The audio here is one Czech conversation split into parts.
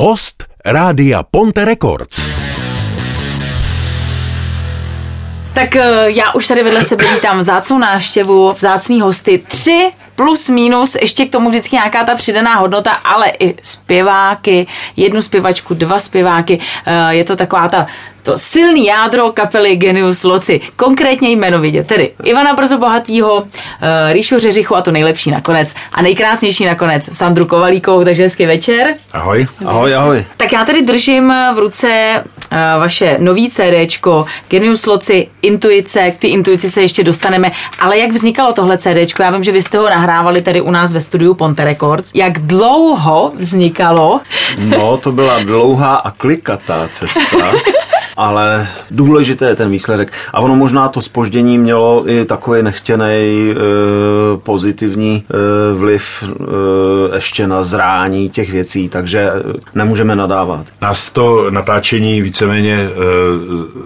Host Rádia Ponte Records. Tak eh, já už tady vedle sebe vítám vzácnou náštěvu, vzácný hosty. Tři plus minus, ještě k tomu vždycky nějaká ta přidaná hodnota, ale i zpěváky, jednu zpěvačku, dva zpěváky. Eh, Je to taková ta to silný jádro kapely Genius Loci. Konkrétně jmenovitě, tedy Ivana Brzo Bohatýho, uh, Ríšu Řeřichu a to nejlepší nakonec. A nejkrásnější nakonec Sandru Kovalíkovou, takže hezký večer. Ahoj. Ahoj, ahoj. Tak já tady držím v ruce uh, vaše nový CDčko Genius Loci, Intuice, k ty intuici se ještě dostaneme, ale jak vznikalo tohle CDčko? Já vím, že vy jste ho nahrávali tady u nás ve studiu Ponte Records. Jak dlouho vznikalo? No, to byla dlouhá a klikatá cesta. Ale důležité je ten výsledek. A ono možná to spoždění mělo i takový nechtěný e, pozitivní e, vliv e, ještě na zrání těch věcí, takže nemůžeme nadávat. Nás to natáčení víceméně e,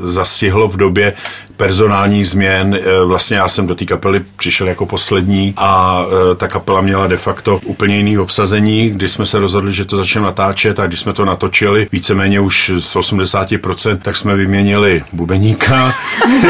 zastihlo v době personálních změn. E, vlastně já jsem do té kapely přišel jako poslední a e, ta kapela měla de facto úplně jiný obsazení. Když jsme se rozhodli, že to začneme natáčet a když jsme to natočili víceméně už z 80%, tak jsme vyměnili bubeníka,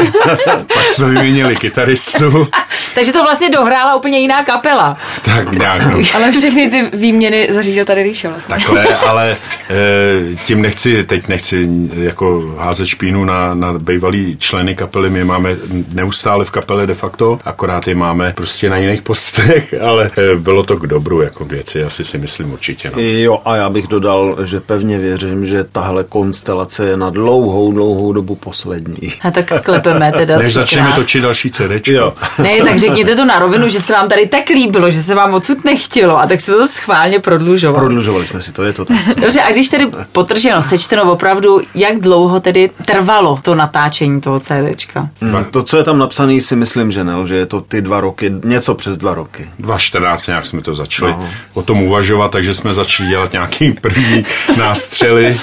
pak jsme vyměnili kytaristu. Takže to vlastně dohrála úplně jiná kapela. Tak nějak, no. Ale všechny ty výměny zařídil tady Ríša vlastně. Takhle, ale e, tím nechci, teď nechci jako házet špínu na, na bývalý členy kapely. My máme neustále v kapele de facto, akorát je máme prostě na jiných postech, ale e, bylo to k dobru jako věci, asi si myslím určitě. No. Jo, a já bych dodal, že pevně věřím, že tahle konstelace je na dlouhou, dlouhou dobu poslední. A tak klepeme teda. Než začneme točit další CDčko. Jo. Ne, tak řekněte to na rovinu, že se vám tady tak líbilo, že se vám odsud nechtělo a tak jste to schválně prodlužovali. Prodlužovali jsme si to, je to tak. Dobře, a když tedy potrženo, sečteno opravdu, jak dlouho tedy trvalo to natáčení toho CDčka? Hmm, to, co je tam napsané, si myslím, že ne, že je to ty dva roky, něco přes dva roky. 2014 nějak jsme to začali no. o tom uvažovat, takže jsme začali dělat nějaký první nástřely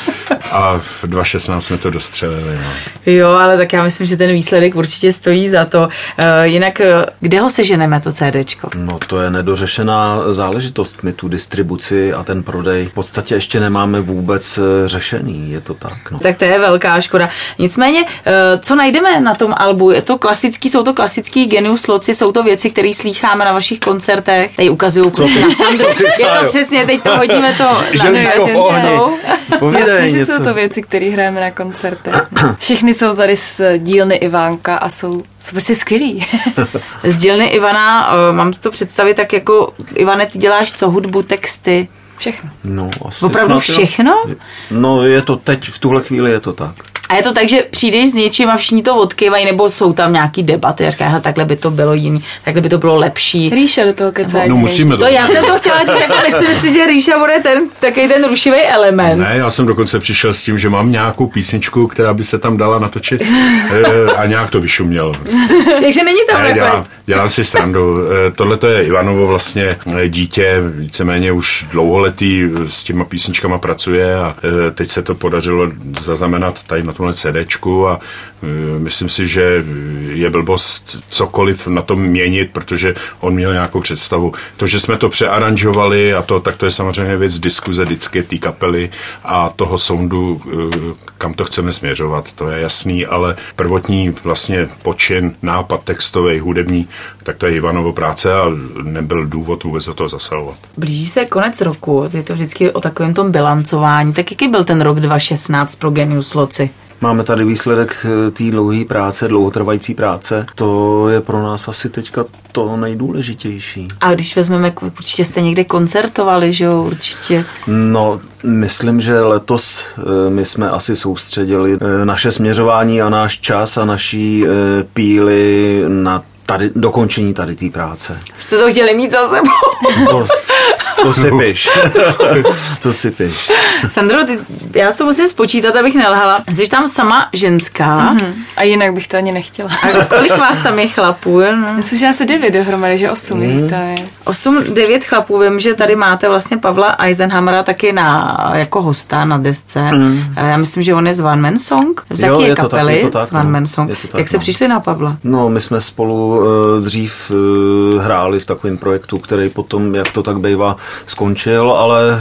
a v 2016 jsme to dostřelili. No. Jo, ale tak já myslím, že ten výsledek určitě stojí za to. Uh, jinak, eh, kde ho seženeme, to CDčko? No to je nedořešená záležitost. My tu distribuci a ten prodej v podstatě ještě nemáme vůbec eh, řešený, je to tak. No. Tak to je velká škoda. Nicméně, eh, co najdeme na tom albu? Je to klasický, jsou to klasický genius loci, jsou to věci, které slýcháme na vašich koncertech. Tady ukazují kluci na Sandru. Je to přesně, teď to hodíme to na Želízko v ohni. Povídej Jasně, že něco. jsou to věci, které hrajeme na koncertech. Všechny jsou tady z dílny Ivánka a jsou, jsou prostě skvělý. Z dílny Ivana, eh, mám si to představit tak jako, Ivane, ty děláš co, hudbu, texty? Všechno. No, asi Opravdu všechno? No je to teď, v tuhle chvíli je to tak. A je to tak, že přijdeš s něčím a všichni to odkyvají, nebo jsou tam nějaký debaty a říkají, "Hele, takhle by to bylo jiný, takhle by to bylo lepší. Ríša do toho kecá. No musíme To já jsem to chtěla říct, jako myslím si, že Ríša bude ten, takový ten rušivý element. Ne, já jsem dokonce přišel s tím, že mám nějakou písničku, která by se tam dala natočit eh, a nějak to vyšumělo. Takže není tam Ne, dělám, dělám si srandu. Tohle to je Ivanovo vlastně eh, dítě, víceméně už dlouholetý s těma písničkama pracuje a eh, teď se to podařilo zaznamenat tady na tomhle CDčku a eh, myslím si, že je blbost cokoliv na tom měnit, protože on měl nějakou představu. To, že jsme to přearanžovali a to, tak to je samozřejmě věc diskuze vždycky té kapely a toho soundu, eh, kam to chceme směřovat, to je jasný, ale prvotní vlastně počin, nápad textový, hudební, tak to je Ivanovo práce a nebyl důvod vůbec do toho zasahovat. Blíží se konec roku, je to vždycky o takovém tom bilancování. Tak jaký byl ten rok 2016 pro Genius Loci? Máme tady výsledek eh, té dlouhé práce, dlouhotrvající práce. To je pro nás asi teďka to nejdůležitější. A když vezmeme, určitě jste někde koncertovali, že jo, určitě. No, myslím, že letos eh, my jsme asi soustředili eh, naše směřování a náš čas a naší píly na tady, dokončení tady té práce. Jste to chtěli mít za sebou. To, to si piš. to si piš. Sandro, ty, já to musím spočítat, abych nelhala. Jsi tam sama ženská. Mm-hmm. A jinak bych to ani nechtěla. A kolik vás tam je chlapů? No? Myslím, že asi devět dohromady, že osm Mhm. jich tam je. 8-9 chlapů. Vím, že tady máte vlastně Pavla Eisenhamera taky na, jako hosta na desce. Mm. Já myslím, že on je z One Man Song. Z Jo, jaké je to tak, kapely? je to tak, z One no. Man Song. Je to tak, Jak se no. přišli na Pavla? No, my jsme spolu uh, dřív uh, hráli v takovém projektu, který potom, jak to tak bývá, skončil, ale e,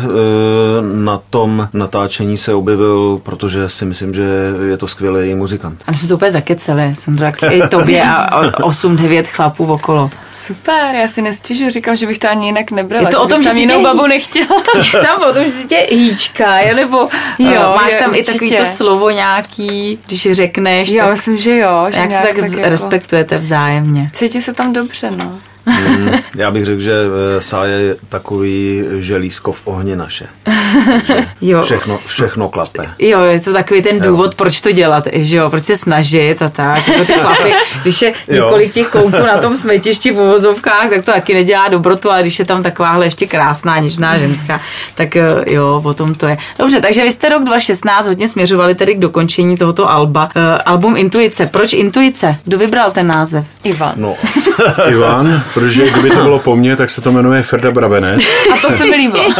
na tom natáčení se objevil, protože si myslím, že je to skvělý muzikant. A my jsme to úplně zakeceli, jsem to tak i tobě a 8-9 chlapů okolo. Super, já si nestěžu, říkám, že bych to ani jinak nebrala. Je to o tom, že tam jinou tě babu nechtěla. tam o tom, že si tě hýčka, je, nebo Jo, jo, máš je, tam i takový určitě. to slovo nějaký, když řekneš, Já tak, myslím, že jo. Že jak se nějak tak, jako- respektujete vzájemně. Cítí se tam dobře, no. Mm, já bych řekl, že e, Sája je takový želízko v ohni naše. Jo. Všechno, všechno klape. Jo, je to takový ten důvod, proč to dělat, že jo, proč se snažit a tak. Jako ty chlapy, když je několik těch koutů na tom smetišti v uvozovkách, tak to taky nedělá dobrotu, ale když je tam takováhle ještě krásná, něžná ženská, tak eh, jo, o tom to je. Dobře, takže vy jste rok 2016 hodně směřovali tedy k dokončení tohoto alba. Uh, album Intuice. Proč Intuice? Kdo vybral ten název? Ivan. No, Ivan, protože kdyby to bylo po mně, tak se to jmenuje Ferda Brabenec. A to se mi líbilo.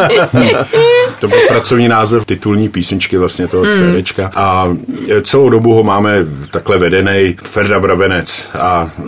To byl pracovní název titulní písničky vlastně toho hmm. CDčka. A celou dobu ho máme takhle vedený Ferda Brabenec. A uh,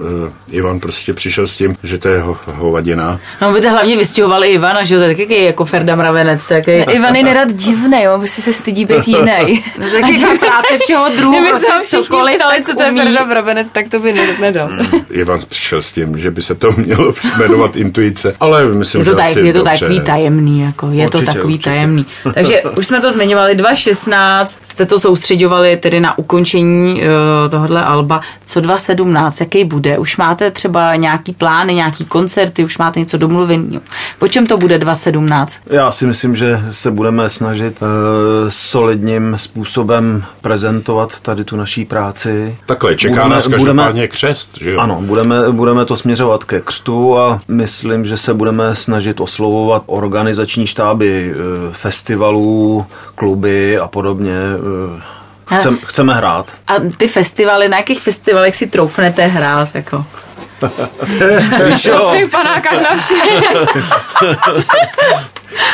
Ivan prostě přišel s tím, že to je ho, hovadina. No, vy to hlavně vystěhovali Ivana, že jo, to je taky jako Ferda Mravenec, to je taky, Ivan je nerad divný, jo, prostě se stydí být jiný. to je taky ta práce všeho druhu, Kdyby prostě se všichni cokoliv, ptali, tak co to je. Ferda Brabenec, tak to by ne- nedal. Ivan přišel s tím, že by se to mělo jmenovat intuice, ale myslím, Je to, že tak, asi je to dobře. takový tajemný, jako, je to Určitě, takový určitě. tajemný. Takže už jsme to zmiňovali, 2016 jste to soustředovali tedy na ukončení uh, tohohle alba. Co 2017, jaký bude? Už máte třeba nějaký plány, nějaký koncerty, už máte něco domluveného? Po čem to bude 2017? Já si myslím, že se budeme snažit uh, solidním způsobem prezentovat tady tu naší práci. Takhle, čeká Budeme- nás každopádně křest, že jo? Ano, budeme, budeme to směřovat ke křtu a myslím, že se budeme snažit oslovovat organizační štáby eh, festivalů, kluby a podobně. eh, Chcem, chceme hrát. A ty festivaly, na jakých festivalech si troufnete hrát? Jako? Víš, jo, na.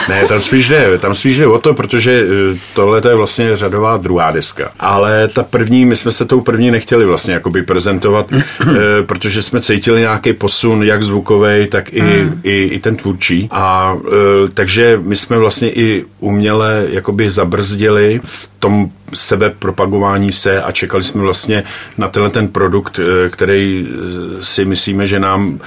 Ne, tam spíš jde, tam spíš jde o to, protože eh, tohle to je vlastně řadová druhá deska. Ale ta první, my jsme se tou první nechtěli vlastně jakoby prezentovat, eh, protože jsme cítili nějaký posun, jak zvukový, tak i, i, i ten tvůrčí. A eh, takže my jsme vlastně i uměle jakoby zabrzdili v tom sebe propagování se a čekali jsme vlastně na tenhle ten produkt, eh, který eh, si myslíme, že nám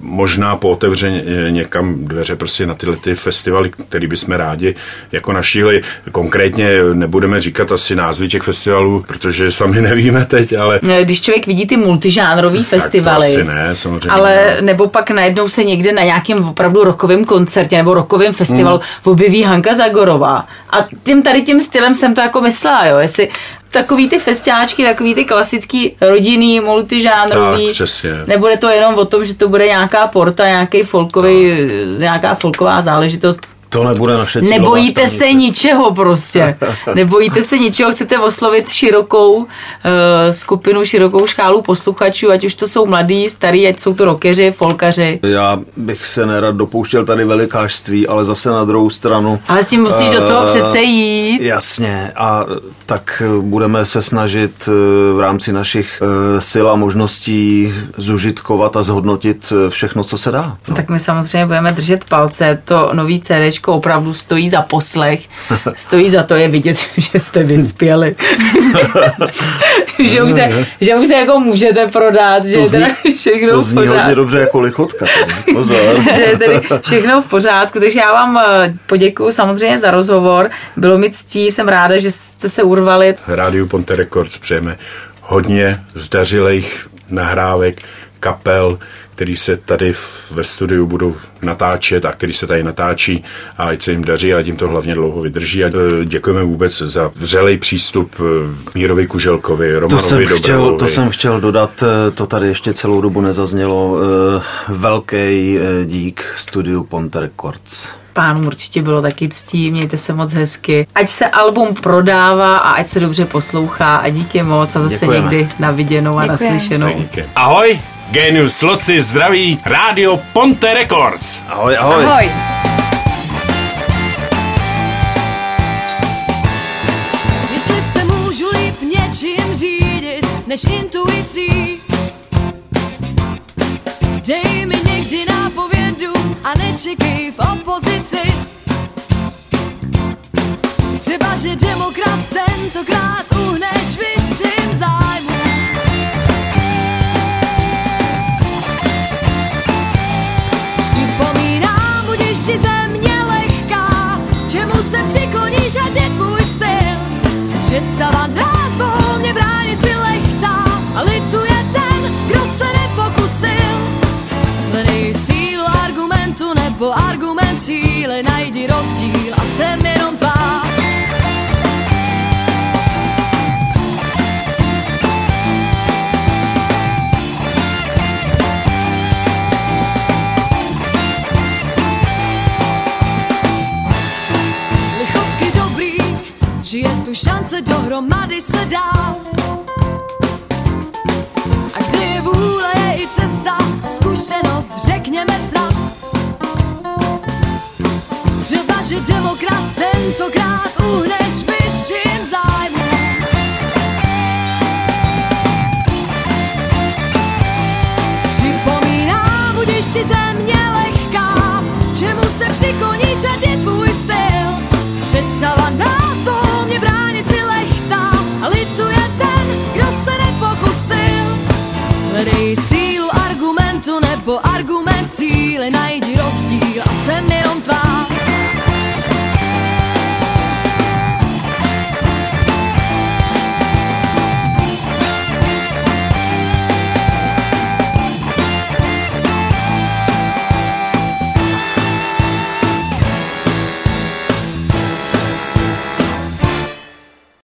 možná pootevře ně- někam dveře prostě na tyhle ty festivaly, který bychom rádi jako našíhli. Konkrétně nebudeme říkat asi názvy těch festivalů, protože sami nevíme teď, ale Když člověk vidí ty multižánrový festivaly, asi ne, samozřejmě ale ne. nebo pak najednou se někde na nějakém opravdu rokovém koncertě nebo rokovém festivalu Hmm. objeví Hanka Zagorová. A tím tady tím stylem jsem to jako myslela, jo, jestli takový ty festiáčky, takový ty klasický rodinný, multižánrový. Tak, přesně. Nebude to jenom o tom, že to bude nějaká porta, nějaký folkový, nějaká folková záležitost. To nebude naše cílová Nebojíte se stanice. ničeho prostě. Nebojíte se ničeho, chcete oslovit širokou uh, skupinu, širokou škálu posluchačů, ať už to jsou mladí, starí, ať jsou to rockeři, folkaři. Já bych se nerad dopouštěl tady velikářství, ale zase na druhou stranu. Ale s tím musíš do toho eh, přece jít. Jasně, a tak budeme se snažit eh, v rámci našich eh, sil a možností zužitkovat a zhodnotit všechno, co se dá. No. Tak my samozřejmě budeme držet palce. To nový CD opravdu stojí za poslech. Stojí za to je vidět, že jste vyspěli. že, už se, že už se jako můžete prodat, že je teda všechno to v zní hodně pořádku. dobře jako lichotka. Pozor. že je tedy všechno v pořádku. Takže já vám eh, poděkuju samozřejmě za rozhovor. Bylo mi ctí, jsem ráda, že jste se urvali. Rádiu Ponte Records přejeme hodně zdařilých nahrávek, kapel, který se tady ve studiu budou natáčet a který se tady natáčí a ať se jim daří a ať jim to hlavně dlouho vydrží. A eh, děkujeme vůbec za vřelej přístup eh, Mírovi Kuželkovi, To Romanovi jsem, chtěl, to jsem chtěl dodat, eh, to tady ještě celou dobu nezaznělo. Velký dík studiu Ponte Records. Pánům určitě bylo taky ctí, mějte se moc hezky. Ať se album prodává a ať se dobře poslouchá a díky moc a zase Děkujeme. někdy na viděnou a Děkujeme. naslyšenou. Ahoj, Genius Loci zdraví Rádio Ponte Records. Ahoj, ahoj. Ahoj. Jestli se můžu líp něčím řídit, než intuicí. Dej mi někdy nápovědu a nečekej v opozici. Třeba, že demokrat tentokrát uhneš vyšším zájmu. Představa nás volně bránit si lechtá a lituje ten, kdo se nepokusil. Hledej sílu argumentu nebo argument síly, najdi rozdíl a jsem jenom tvá. Šance dohromady se dát. A kde je vůle, je i cesta, zkušenost, řekněme snad. Třeba, že demokrat tentokrát uhneš vyšším zájmu. Připomínám, budeš ti země lehká, čemu se přikloníš, ať najdi rozdíl a jsem jenom tvá.